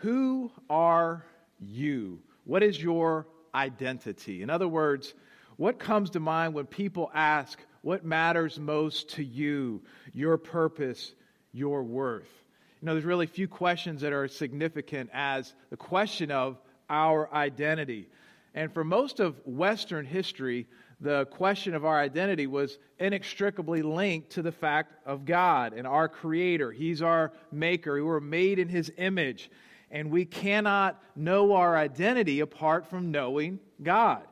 Who are you? What is your identity? In other words, what comes to mind when people ask, What matters most to you? Your purpose, your worth? You know, there's really few questions that are as significant as the question of our identity. And for most of Western history, the question of our identity was inextricably linked to the fact of God and our Creator. He's our Maker. We were made in His image. And we cannot know our identity apart from knowing God.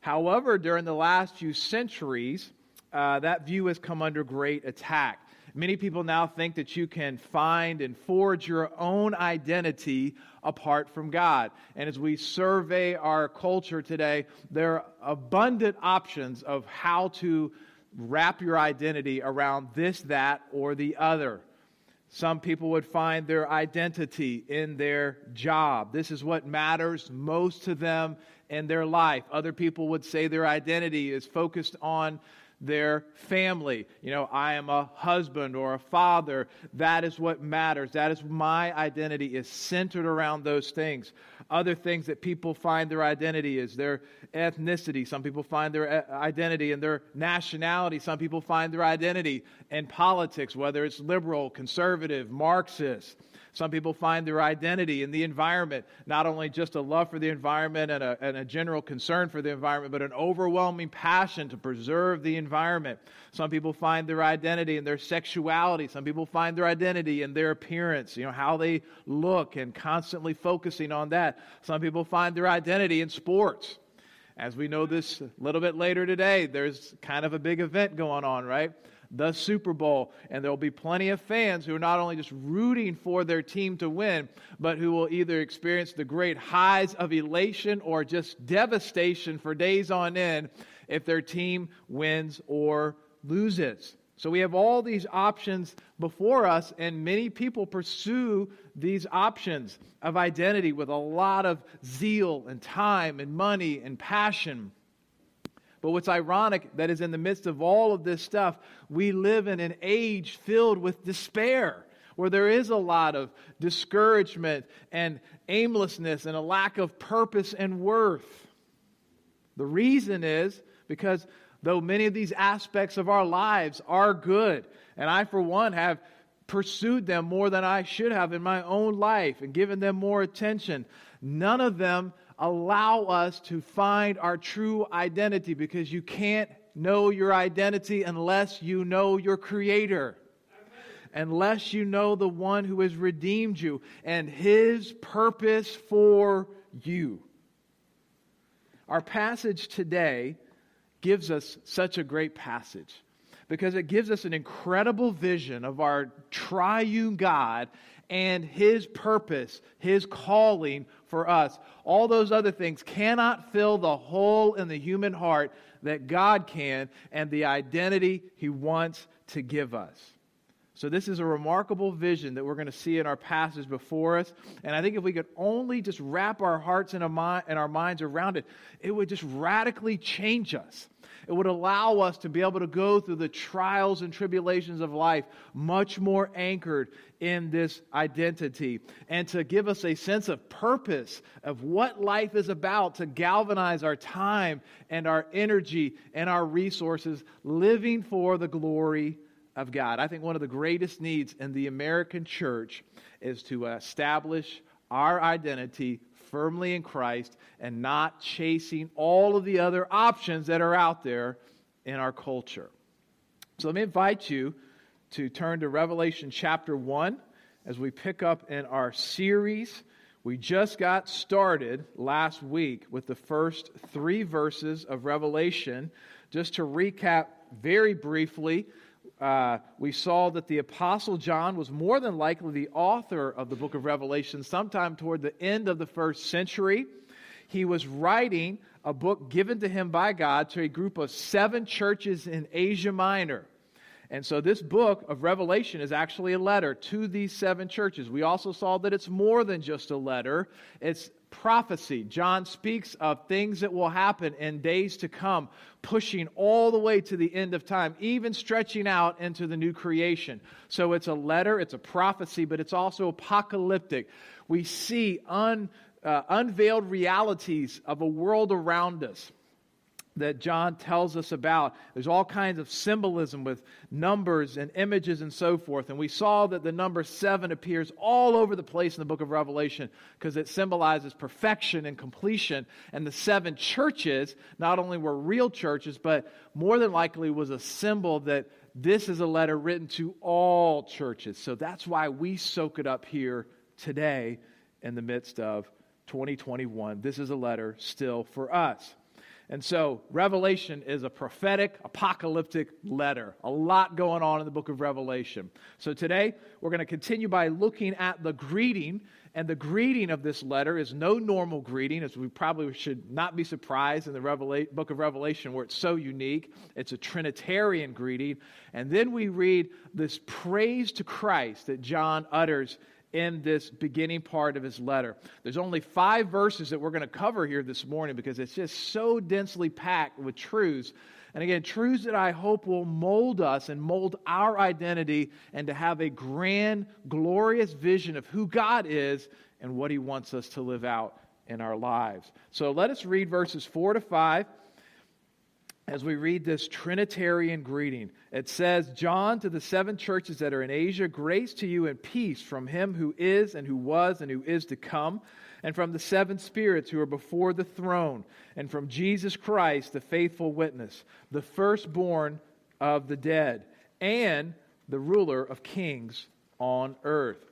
However, during the last few centuries, uh, that view has come under great attack. Many people now think that you can find and forge your own identity apart from God. And as we survey our culture today, there are abundant options of how to wrap your identity around this, that, or the other. Some people would find their identity in their job. This is what matters most to them in their life. Other people would say their identity is focused on their family. You know, I am a husband or a father. That is what matters. That is my identity is centered around those things. Other things that people find their identity is their ethnicity. Some people find their uh, identity in their nationality. Some people find their identity in politics, whether it's liberal, conservative, Marxist. Some people find their identity in the environment, not only just a love for the environment and a, and a, general concern for the environment, but an overwhelming passion to preserve the environment. Some people find their identity in their sexuality. Some people find their identity in their appearance, you know, how they look and constantly focusing on that. Some people find their identity in sports. As we know this a little bit later today, there's kind of a big event going on, right? The Super Bowl. And there will be plenty of fans who are not only just rooting for their team to win, but who will either experience the great highs of elation or just devastation for days on end if their team wins or loses. So we have all these options before us, and many people pursue these options of identity with a lot of zeal and time and money and passion. But what's ironic that is in the midst of all of this stuff, we live in an age filled with despair, where there is a lot of discouragement and aimlessness and a lack of purpose and worth. The reason is because though many of these aspects of our lives are good, and I, for one, have pursued them more than I should have in my own life and given them more attention, none of them allow us to find our true identity because you can't know your identity unless you know your Creator. Unless you know the one who has redeemed you and his purpose for you. Our passage today gives us such a great passage because it gives us an incredible vision of our triune God and his purpose, his calling for us. All those other things cannot fill the hole in the human heart that God can and the identity he wants to give us. So, this is a remarkable vision that we're going to see in our passage before us. And I think if we could only just wrap our hearts and our minds around it, it would just radically change us. It would allow us to be able to go through the trials and tribulations of life much more anchored in this identity and to give us a sense of purpose of what life is about to galvanize our time and our energy and our resources living for the glory of God. I think one of the greatest needs in the American church is to establish our identity firmly in Christ and not chasing all of the other options that are out there in our culture. So let me invite you to turn to Revelation chapter 1 as we pick up in our series. We just got started last week with the first three verses of Revelation. Just to recap very briefly, uh, we saw that the Apostle John was more than likely the author of the book of Revelation sometime toward the end of the first century. He was writing a book given to him by God to a group of seven churches in Asia Minor. And so this book of Revelation is actually a letter to these seven churches. We also saw that it's more than just a letter, it's prophecy. John speaks of things that will happen in days to come, pushing all the way to the end of time, even stretching out into the new creation. So it's a letter, it's a prophecy, but it's also apocalyptic. We see un, uh, unveiled realities of a world around us that John tells us about. There's all kinds of symbolism with numbers and images and so forth. And we saw that the number seven appears all over the place in the book of Revelation because it symbolizes perfection and completion. And the seven churches not only were real churches, but more than likely was a symbol that this is a letter written to all churches. So that's why we soak it up here today in the midst of 2021. This is a letter still for us. And so, Revelation is a prophetic, apocalyptic letter. A lot going on in the book of Revelation. So, today, we're going to continue by looking at the greeting. And the greeting of this letter is no normal greeting, as we probably should not be surprised in the Revela- book of Revelation where it's so unique. It's a Trinitarian greeting. And then we read this praise to Christ that John utters in this beginning part of his letter. There's only five verses that we're going to cover here this morning because it's just so densely packed with truths. And again, truths that I hope will mold us and mold our identity and to have a grand, glorious vision of who God is and what he wants us to live out in our lives. So let us read verses 4 to 5 as we read this Trinitarian greeting. It says, John to the seven churches that are in Asia, grace to you and peace from him who is and who was and who is to come, and from the seven spirits who are before the throne, and from Jesus Christ, the faithful witness, the firstborn of the dead, and the ruler of kings on earth.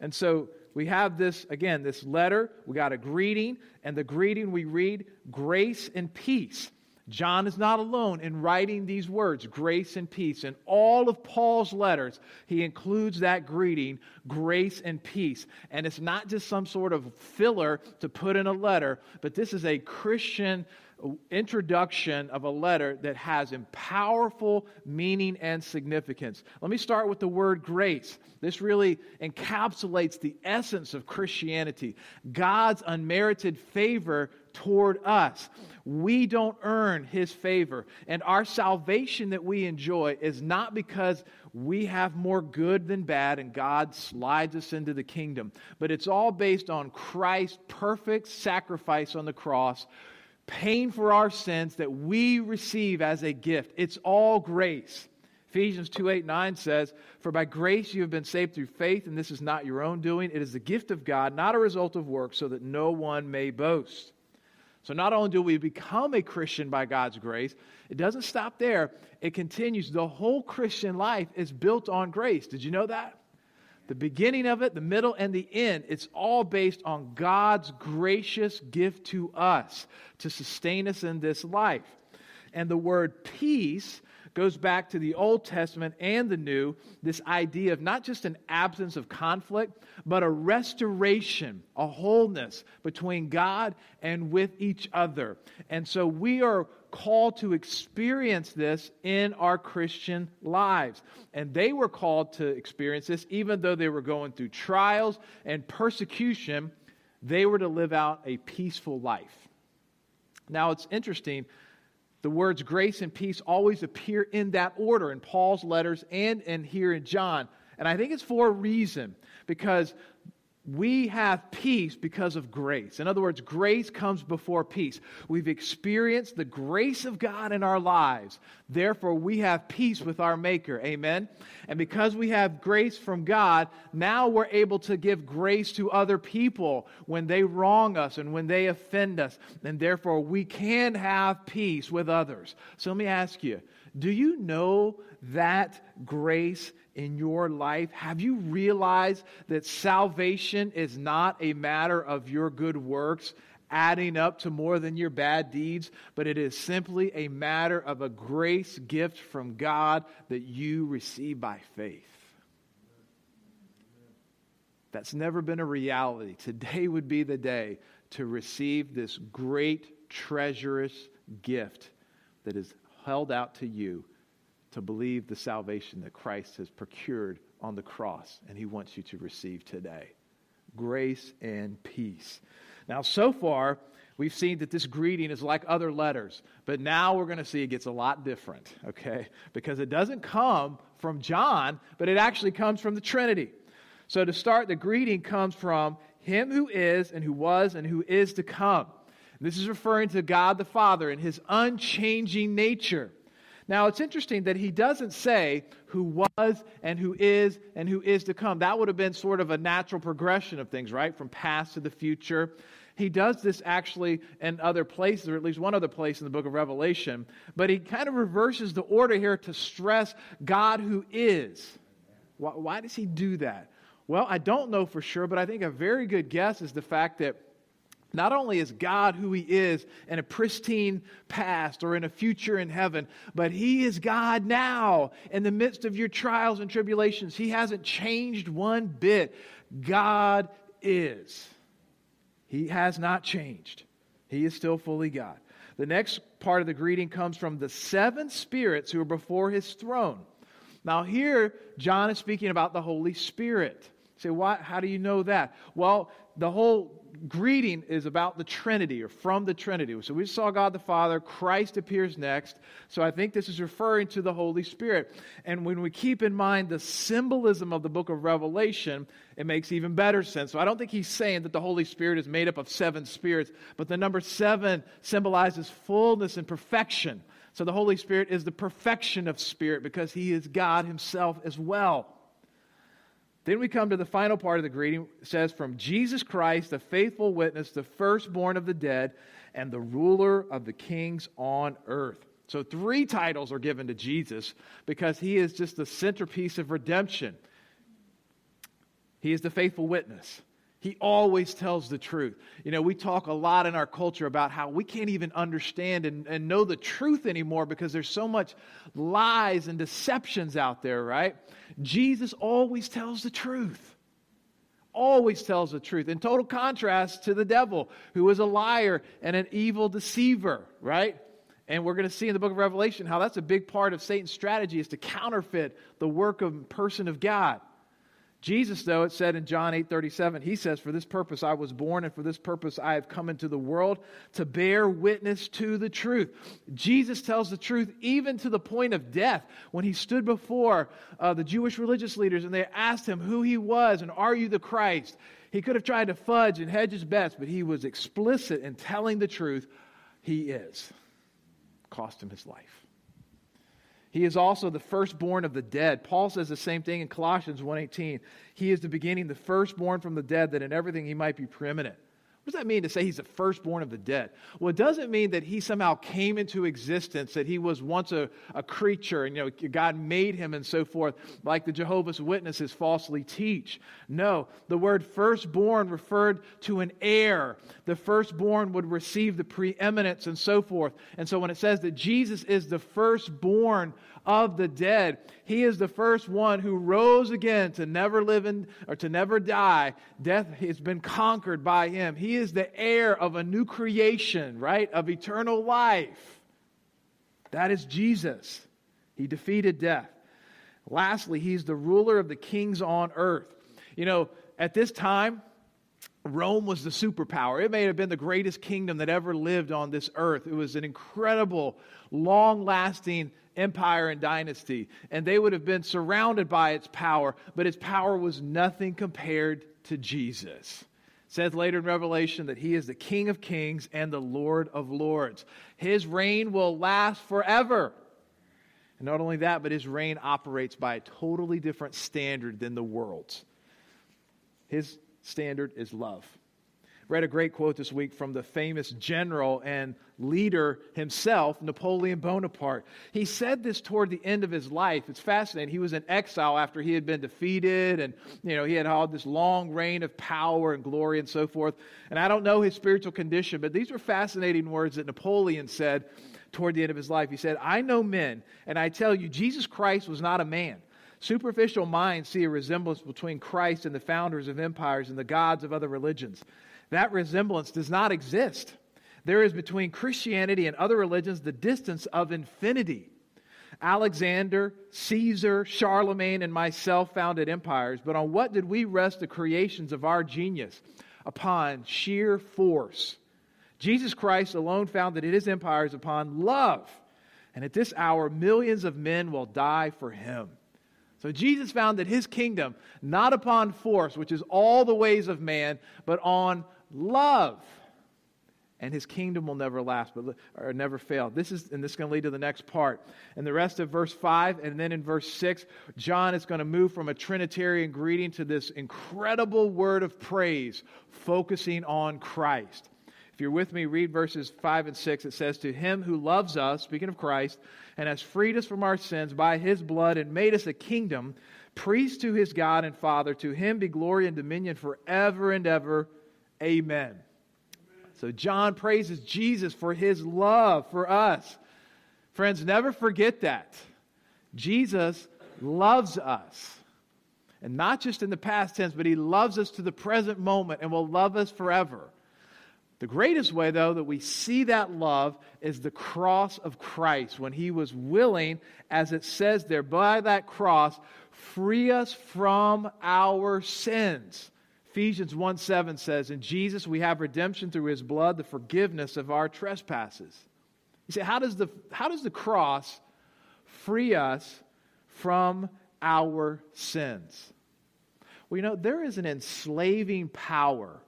And so we have this, again, this letter. We got a greeting, and the greeting we read, grace and peace. John is not alone in writing these words, grace and peace. In all of Paul's letters, he includes that greeting, grace and peace. And it's not just some sort of filler to put in a letter, but this is a Christian introduction of a letter that has powerful meaning and significance. Let me start with the word grace. This really encapsulates the essence of Christianity God's unmerited favor toward us. We don't earn his favor. And our salvation that we enjoy is not because we have more good than bad and God slides us into the kingdom, but it's all based on Christ's perfect sacrifice on the cross paying for our sins that we receive as a gift. It's all grace. Ephesians 2 8 9 says, For by grace you have been saved through faith, and this is not your own doing. It is the gift of God, not a result of works, so that no one may boast. So not only do we become a Christian by God's grace, it doesn't stop there. It continues. The whole Christian life is built on grace. Did you know that? The beginning of it, the middle, and the end, it's all based on God's gracious gift to us to sustain us in this life. And the word peace goes back to the Old Testament and the New, this idea of not just an absence of conflict, but a restoration, a wholeness between God and with each other. And so we are called to experience this in our Christian lives. And they were called to experience this even though they were going through trials and persecution, they were to live out a peaceful life. Now, it's interesting. The words grace and peace always appear in that order in Paul's letters and in here in John. And I think it's for a reason because we have peace because of grace. In other words, grace comes before peace. We've experienced the grace of God in our lives. Therefore, we have peace with our Maker. Amen. And because we have grace from God, now we're able to give grace to other people when they wrong us and when they offend us. And therefore, we can have peace with others. So let me ask you do you know that grace in your life? Have you realized that salvation is not a matter of your good works adding up to more than your bad deeds, but it is simply a matter of a grace gift from God that you receive by faith? That's never been a reality. Today would be the day to receive this great, treacherous gift that is held out to you to believe the salvation that Christ has procured on the cross and he wants you to receive today. Grace and peace. Now, so far, we've seen that this greeting is like other letters, but now we're going to see it gets a lot different, okay? Because it doesn't come from John, but it actually comes from the Trinity. So, to start, the greeting comes from him who is, and who was, and who is to come. This is referring to God the Father and his unchanging nature. Now, it's interesting that he doesn't say who was and who is and who is to come. That would have been sort of a natural progression of things, right? From past to the future. He does this actually in other places, or at least one other place in the book of Revelation, but he kind of reverses the order here to stress God who is. Why, why does he do that? Well, I don't know for sure, but I think a very good guess is the fact that not only is God who He is in a pristine past or in a future in heaven, but He is God now in the midst of your trials and tribulations. He hasn't changed one bit. God is. He has not changed. He is still fully God. The next part of the greeting comes from the seven spirits who are before His throne. Now, here, John is speaking about the Holy Spirit. say, why, how do you know that? Well, the whole greeting is about the Trinity or from the Trinity. So we saw God the Father, Christ appears next. So I think this is referring to the Holy Spirit. And when we keep in mind the symbolism of the book of Revelation, it makes even better sense. So I don't think he's saying that the Holy Spirit is made up of seven spirits, but the number seven symbolizes fullness and perfection. So the Holy Spirit is the perfection of spirit because he is God himself as well. Then we come to the final part of the greeting. It says, From Jesus Christ, the faithful witness, the firstborn of the dead, and the ruler of the kings on earth. So, three titles are given to Jesus because he is just the centerpiece of redemption. He is the faithful witness. He always tells the truth. You know, we talk a lot in our culture about how we can't even understand and, and know the truth anymore because there's so much lies and deceptions out there, right? Jesus always tells the truth. Always tells the truth. In total contrast to the devil, who is a liar and an evil deceiver, right? And we're going to see in the book of Revelation how that's a big part of Satan's strategy is to counterfeit the work of person of God. Jesus, though, it said in John 8 37, he says, For this purpose I was born, and for this purpose I have come into the world to bear witness to the truth. Jesus tells the truth even to the point of death when he stood before uh, the Jewish religious leaders and they asked him who he was and, Are you the Christ? He could have tried to fudge and hedge his bets, but he was explicit in telling the truth. He is. Cost him his life. He is also the firstborn of the dead. Paul says the same thing in Colossians 1:18. He is the beginning, the firstborn from the dead, that in everything he might be preeminent. What does that mean to say he's the firstborn of the dead? Well, it doesn't mean that he somehow came into existence, that he was once a, a creature and you know God made him and so forth, like the Jehovah's Witnesses falsely teach. No, the word firstborn referred to an heir. The firstborn would receive the preeminence and so forth. And so when it says that Jesus is the firstborn of the dead. He is the first one who rose again to never live in, or to never die. Death has been conquered by him. He is the heir of a new creation, right? Of eternal life. That is Jesus. He defeated death. Lastly, he's the ruler of the kings on earth. You know, at this time, Rome was the superpower. It may have been the greatest kingdom that ever lived on this earth. It was an incredible, long lasting empire and dynasty. And they would have been surrounded by its power, but its power was nothing compared to Jesus. Says later in Revelation that he is the King of kings and the Lord of lords. His reign will last forever. And not only that, but his reign operates by a totally different standard than the world's. His standard is love. Read a great quote this week from the famous general and leader himself, Napoleon Bonaparte. He said this toward the end of his life. It's fascinating. He was in exile after he had been defeated and, you know, he had had this long reign of power and glory and so forth. And I don't know his spiritual condition, but these were fascinating words that Napoleon said toward the end of his life. He said, I know men, and I tell you, Jesus Christ was not a man. Superficial minds see a resemblance between Christ and the founders of empires and the gods of other religions. That resemblance does not exist. There is between Christianity and other religions the distance of infinity. Alexander, Caesar, Charlemagne, and myself founded empires, but on what did we rest the creations of our genius? Upon sheer force. Jesus Christ alone founded his empires upon love. And at this hour, millions of men will die for him. So Jesus founded his kingdom not upon force, which is all the ways of man, but on love and his kingdom will never last, but or never fail. This is, and this is going to lead to the next part. And the rest of verse 5, and then in verse 6, John is going to move from a Trinitarian greeting to this incredible word of praise, focusing on Christ. If you're with me, read verses 5 and 6. It says, To him who loves us, speaking of Christ, and has freed us from our sins by his blood and made us a kingdom, priest to his God and Father, to him be glory and dominion forever and ever. Amen. So John praises Jesus for his love for us. Friends, never forget that. Jesus loves us. And not just in the past tense, but he loves us to the present moment and will love us forever. The greatest way, though, that we see that love is the cross of Christ when he was willing, as it says there, by that cross, free us from our sins. Ephesians 1 7 says, In Jesus we have redemption through his blood, the forgiveness of our trespasses. You say, how does the, how does the cross free us from our sins? Well, you know, there is an enslaving power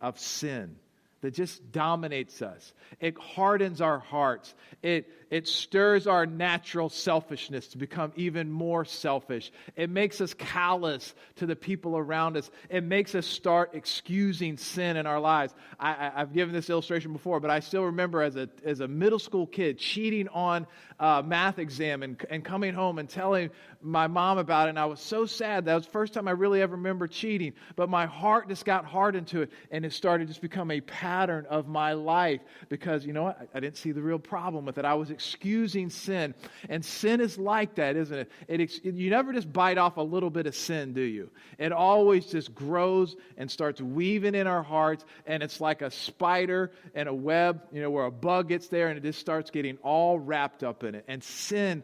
of sin that just dominates us. It hardens our hearts. It, it stirs our natural selfishness to become even more selfish. It makes us callous to the people around us. It makes us start excusing sin in our lives. I, have given this illustration before, but I still remember as a, as a middle school kid cheating on a math exam and, and coming home and telling my mom about it. And I was so sad. That was the first time I really ever remember cheating. But my heart just got hardened to it, and it started to just become a pattern of my life because, you know what? I, I didn't see the real problem with it. I was excusing sin. And sin is like that, isn't it? it, it you never just bite off a little bit of sin, do you? It always just grows and starts weaving in our hearts. And it's like a spider and a web, you know, where a bug gets there and it just starts getting all wrapped up in it. And sin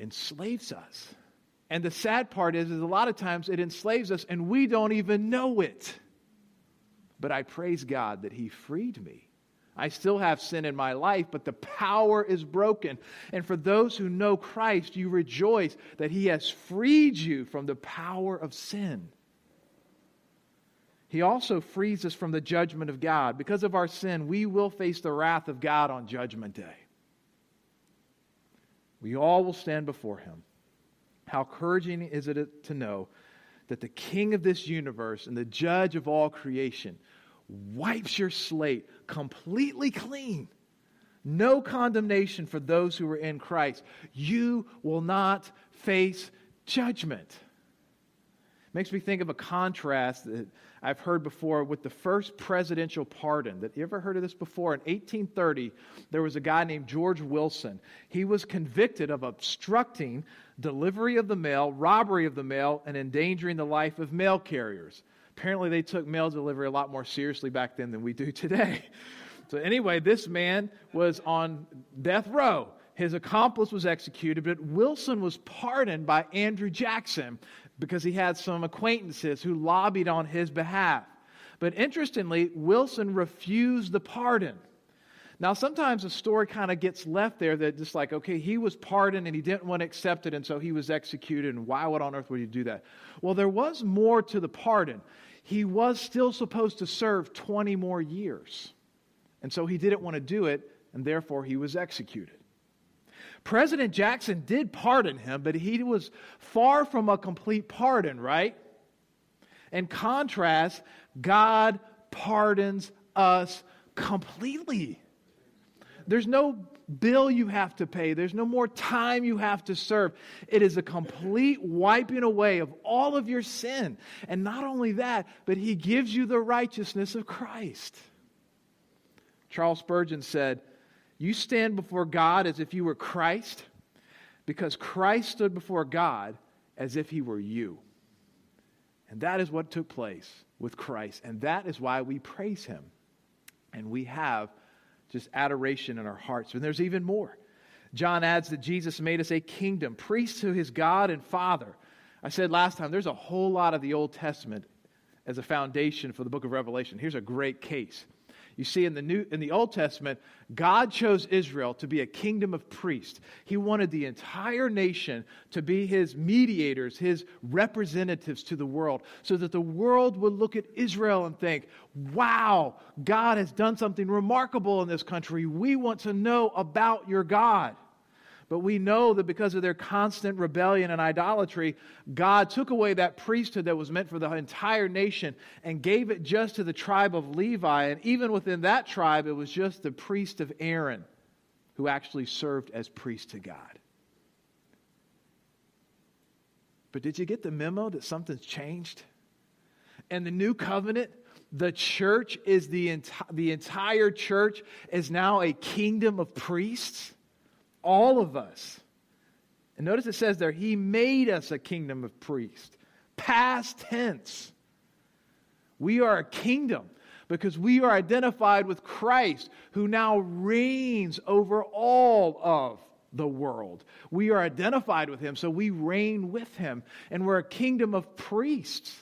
enslaves us. And the sad part is, is a lot of times it enslaves us and we don't even know it. But I praise God that He freed me. I still have sin in my life, but the power is broken. And for those who know Christ, you rejoice that He has freed you from the power of sin. He also frees us from the judgment of God. Because of our sin, we will face the wrath of God on Judgment Day. We all will stand before Him. How encouraging is it to know that the King of this universe and the judge of all creation wipes your slate completely clean. No condemnation for those who are in Christ. You will not face judgment. Makes me think of a contrast that I've heard before with the first presidential pardon. That you ever heard of this before? In 1830, there was a guy named George Wilson. He was convicted of obstructing delivery of the mail, robbery of the mail, and endangering the life of mail carriers. Apparently, they took mail delivery a lot more seriously back then than we do today. So, anyway, this man was on death row. His accomplice was executed, but Wilson was pardoned by Andrew Jackson because he had some acquaintances who lobbied on his behalf. But interestingly, Wilson refused the pardon. Now, sometimes a story kind of gets left there that just like, okay, he was pardoned and he didn't want to accept it, and so he was executed, and why would on earth would he do that? Well, there was more to the pardon he was still supposed to serve 20 more years. And so he didn't want to do it, and therefore he was executed. President Jackson did pardon him, but he was far from a complete pardon, right? In contrast, God pardons us completely. There's no bill you have to pay, there's no more time you have to serve. It is a complete wiping away of all of your sin. And not only that, but He gives you the righteousness of Christ. Charles Spurgeon said, You stand before God as if you were Christ, because Christ stood before God as if He were you. And that is what took place with Christ. And that is why we praise Him. And we have just adoration in our hearts. And there's even more. John adds that Jesus made us a kingdom, priests to his God and Father. I said last time, there's a whole lot of the Old Testament as a foundation for the book of Revelation. Here's a great case. You see, in the, New, in the Old Testament, God chose Israel to be a kingdom of priests. He wanted the entire nation to be his mediators, his representatives to the world, so that the world would look at Israel and think, wow, God has done something remarkable in this country. We want to know about your God. But we know that because of their constant rebellion and idolatry, God took away that priesthood that was meant for the entire nation and gave it just to the tribe of Levi. And even within that tribe, it was just the priest of Aaron who actually served as priest to God. But did you get the memo that something's changed? And the new covenant, the church is the, enti- the entire church is now a kingdom of priests. All of us. And notice it says there, He made us a kingdom of priests. Past tense. We are a kingdom because we are identified with Christ, who now reigns over all of the world. We are identified with Him, so we reign with Him, and we're a kingdom of priests.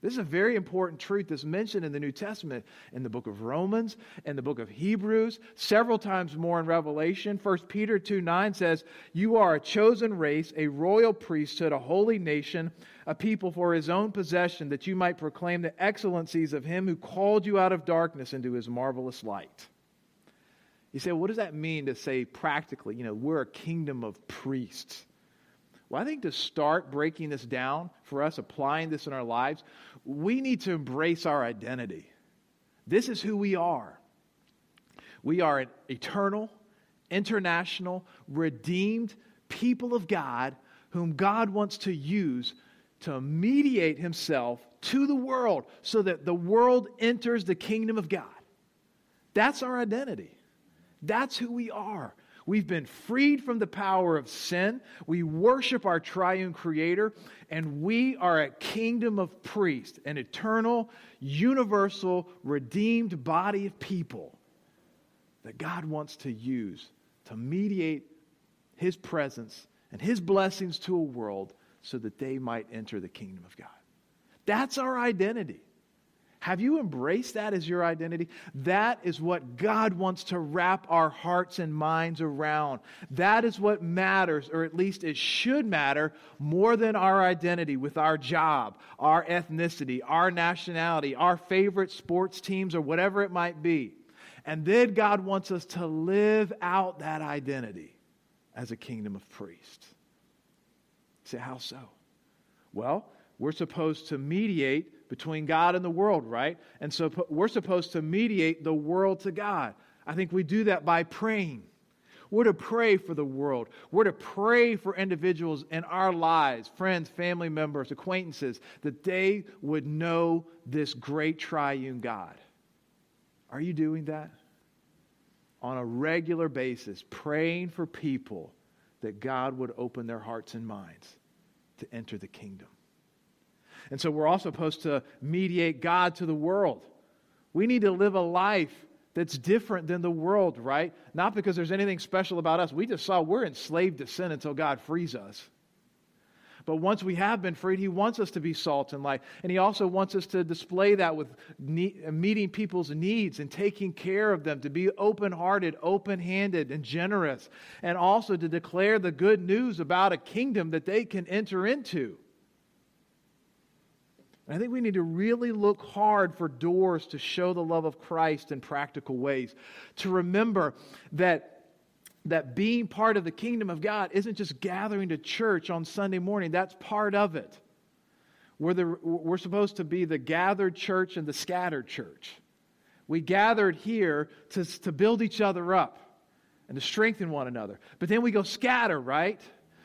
This is a very important truth that's mentioned in the New Testament in the book of Romans, in the book of Hebrews, several times more in Revelation. 1 Peter 2 9 says, You are a chosen race, a royal priesthood, a holy nation, a people for his own possession, that you might proclaim the excellencies of him who called you out of darkness into his marvelous light. You say, what does that mean to say practically? You know, we're a kingdom of priests. Well, I think to start breaking this down for us, applying this in our lives, we need to embrace our identity. This is who we are. We are an eternal, international, redeemed people of God whom God wants to use to mediate himself to the world so that the world enters the kingdom of God. That's our identity. That's who we are. We've been freed from the power of sin. We worship our triune creator, and we are a kingdom of priests, an eternal, universal, redeemed body of people that God wants to use to mediate his presence and his blessings to a world so that they might enter the kingdom of God. That's our identity. Have you embraced that as your identity? That is what God wants to wrap our hearts and minds around. That is what matters, or at least it should matter, more than our identity with our job, our ethnicity, our nationality, our favorite sports teams, or whatever it might be. And then God wants us to live out that identity as a kingdom of priests. say, how so? Well, we're supposed to mediate between God and the world, right? And so we're supposed to mediate the world to God. I think we do that by praying. We're to pray for the world. We're to pray for individuals in our lives, friends, family members, acquaintances, that they would know this great triune God. Are you doing that? On a regular basis, praying for people that God would open their hearts and minds to enter the kingdom. And so we're also supposed to mediate God to the world. We need to live a life that's different than the world, right? Not because there's anything special about us. We just saw we're enslaved to sin until God frees us. But once we have been freed, He wants us to be salt and light. And He also wants us to display that with meeting people's needs and taking care of them, to be open hearted, open handed, and generous, and also to declare the good news about a kingdom that they can enter into. And I think we need to really look hard for doors to show the love of Christ in practical ways. To remember that, that being part of the kingdom of God isn't just gathering to church on Sunday morning, that's part of it. We're, the, we're supposed to be the gathered church and the scattered church. We gathered here to, to build each other up and to strengthen one another. But then we go scatter, right?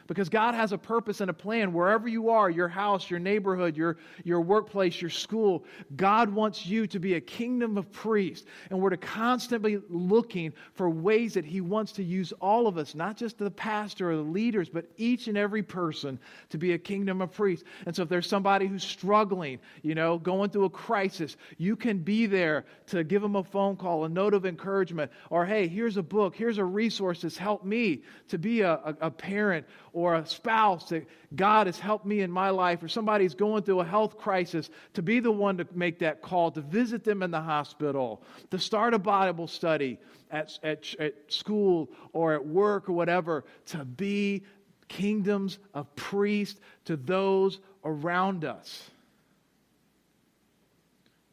Because God has a purpose and a plan wherever you are your house, your neighborhood, your, your workplace, your school. God wants you to be a kingdom of priests. And we're to constantly looking for ways that He wants to use all of us, not just the pastor or the leaders, but each and every person to be a kingdom of priests. And so if there's somebody who's struggling, you know, going through a crisis, you can be there to give them a phone call, a note of encouragement, or hey, here's a book, here's a resource that's helped me to be a, a, a parent or a spouse that God has helped me in my life, or somebody's going through a health crisis, to be the one to make that call, to visit them in the hospital, to start a Bible study at, at, at school or at work or whatever, to be kingdoms of priests to those around us.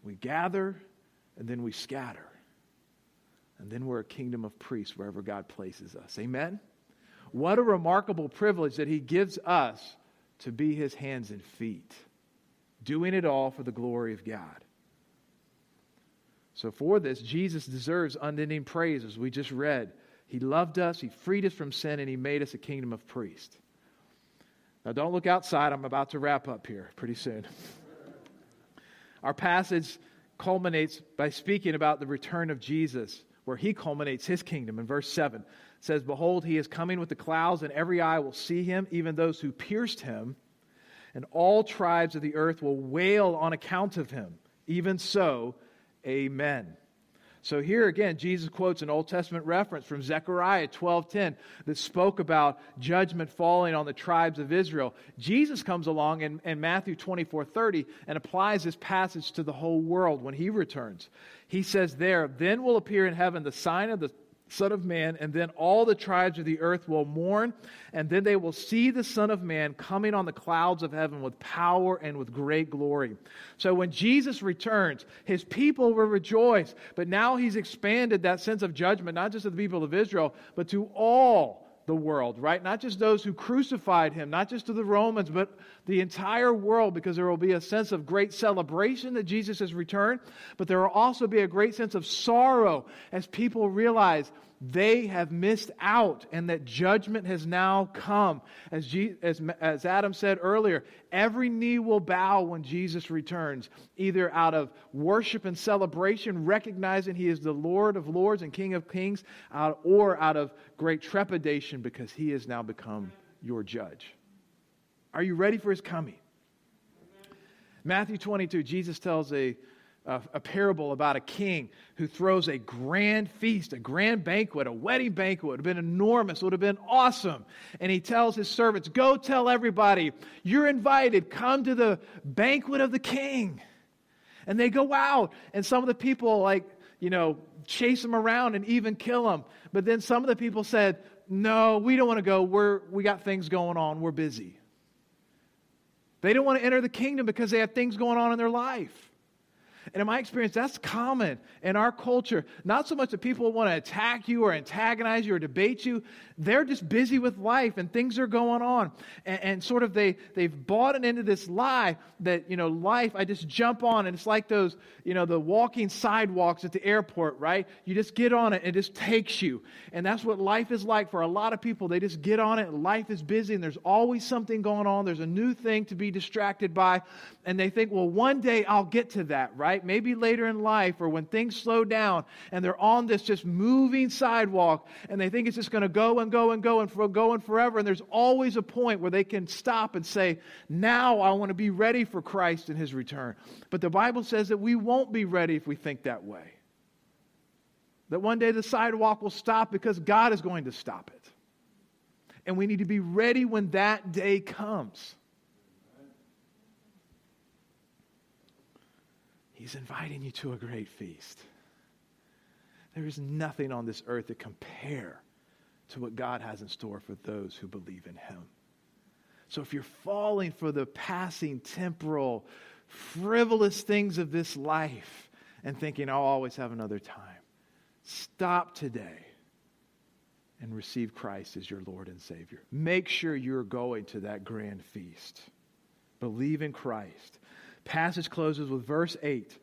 We gather and then we scatter. And then we're a kingdom of priests wherever God places us. Amen? What a remarkable privilege that He gives us to be His hands and feet, doing it all for the glory of God. So, for this, Jesus deserves unending praise, as we just read. He loved us, He freed us from sin, and He made us a kingdom of priests. Now, don't look outside. I'm about to wrap up here pretty soon. Our passage culminates by speaking about the return of Jesus, where He culminates His kingdom in verse 7 says, Behold, he is coming with the clouds, and every eye will see him, even those who pierced him, and all tribes of the earth will wail on account of him. Even so, amen. So here again, Jesus quotes an Old Testament reference from Zechariah 12:10 that spoke about judgment falling on the tribes of Israel. Jesus comes along in, in Matthew 24:30 and applies this passage to the whole world when he returns. He says there, then will appear in heaven the sign of the Son of Man, and then all the tribes of the earth will mourn, and then they will see the Son of Man coming on the clouds of heaven with power and with great glory. So when Jesus returns, his people will rejoice, but now he's expanded that sense of judgment, not just to the people of Israel, but to all the world, right? Not just those who crucified him, not just to the Romans, but the entire world, because there will be a sense of great celebration that Jesus has returned, but there will also be a great sense of sorrow as people realize they have missed out and that judgment has now come. As, as, as Adam said earlier, every knee will bow when Jesus returns, either out of worship and celebration, recognizing he is the Lord of lords and King of kings, uh, or out of great trepidation because he has now become your judge. Are you ready for his coming? Matthew 22, Jesus tells a a, a, parable about a king who throws a grand feast, a grand banquet, a wedding banquet. It would have been enormous, it would have been awesome. And he tells his servants, Go tell everybody, you're invited, come to the banquet of the king. And they go out, and some of the people, like, you know, chase them around and even kill them. But then some of the people said, No, we don't want to go. We're, we got things going on. We're busy. They don't want to enter the kingdom because they have things going on in their life. And in my experience, that's common in our culture. Not so much that people want to attack you or antagonize you or debate you. They're just busy with life and things are going on. And, and, sort of they, they've bought into this lie that, you know, life, I just jump on and it's like those, you know, the walking sidewalks at the airport, right? You just get on it and it just takes you. And that's what life is like for a lot of people. They just get on it life is busy and there's always something going on. There's a new thing to be distracted by. And they think, well, one day I'll get to that, right? Right? Maybe later in life or when things slow down and they're on this just moving sidewalk and they think it's just going to go and go and go and for, go and forever. And there's always a point where they can stop and say, now I want to be ready for Christ and his return. But the Bible says that we won't be ready if we think that way. That one day the sidewalk will stop because God is going to stop it. And we need to be ready when that day comes. He's inviting you to a great feast. There is nothing on this earth to compare to what God has in store for those who believe in Him. So if you're falling for the passing, temporal, frivolous things of this life and thinking, oh, I'll always have another time, stop today and receive Christ as your Lord and Savior. Make sure you're going to that grand feast. Believe in Christ passage closes with verse 8,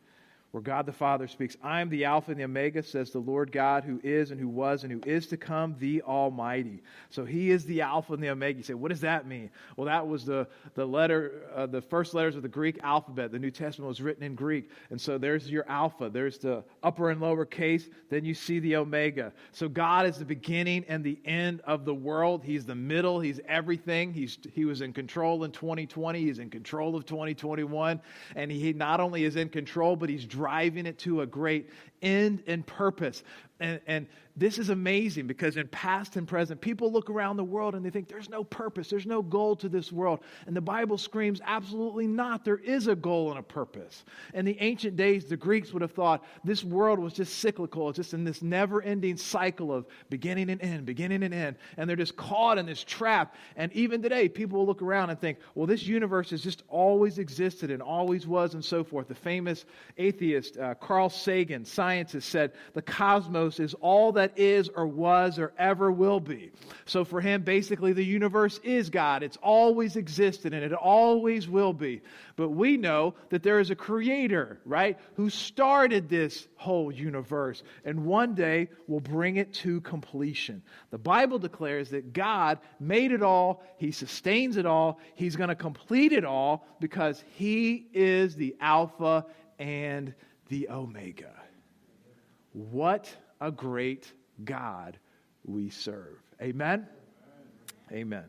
where God the Father speaks, I am the Alpha and the Omega, says the Lord God, who is and who was and who is to come, the Almighty. So he is the Alpha and the Omega. You say, what does that mean? Well, that was the, the letter, uh, the first letters of the Greek alphabet. The New Testament was written in Greek. And so there's your Alpha, there's the upper and lower case, then you see the Omega. So God is the beginning and the end of the world. He's the middle, He's everything. He's, he was in control in 2020, He's in control of 2021. And He not only is in control, but He's driving it to a great end and purpose. And, and this is amazing because in past and present, people look around the world and they think there's no purpose, there's no goal to this world. And the Bible screams, absolutely not. There is a goal and a purpose. In the ancient days, the Greeks would have thought this world was just cyclical, it's just in this never ending cycle of beginning and end, beginning and end. And they're just caught in this trap. And even today, people will look around and think, well, this universe has just always existed and always was, and so forth. The famous atheist uh, Carl Sagan, scientist, said the cosmos is all that is or was or ever will be. So for him, basically, the universe is God. It's always existed and it always will be. But we know that there is a creator, right, who started this whole universe and one day will bring it to completion. The Bible declares that God made it all, He sustains it all, He's going to complete it all because He is the Alpha and the Omega. What a great God we serve. Amen? Amen.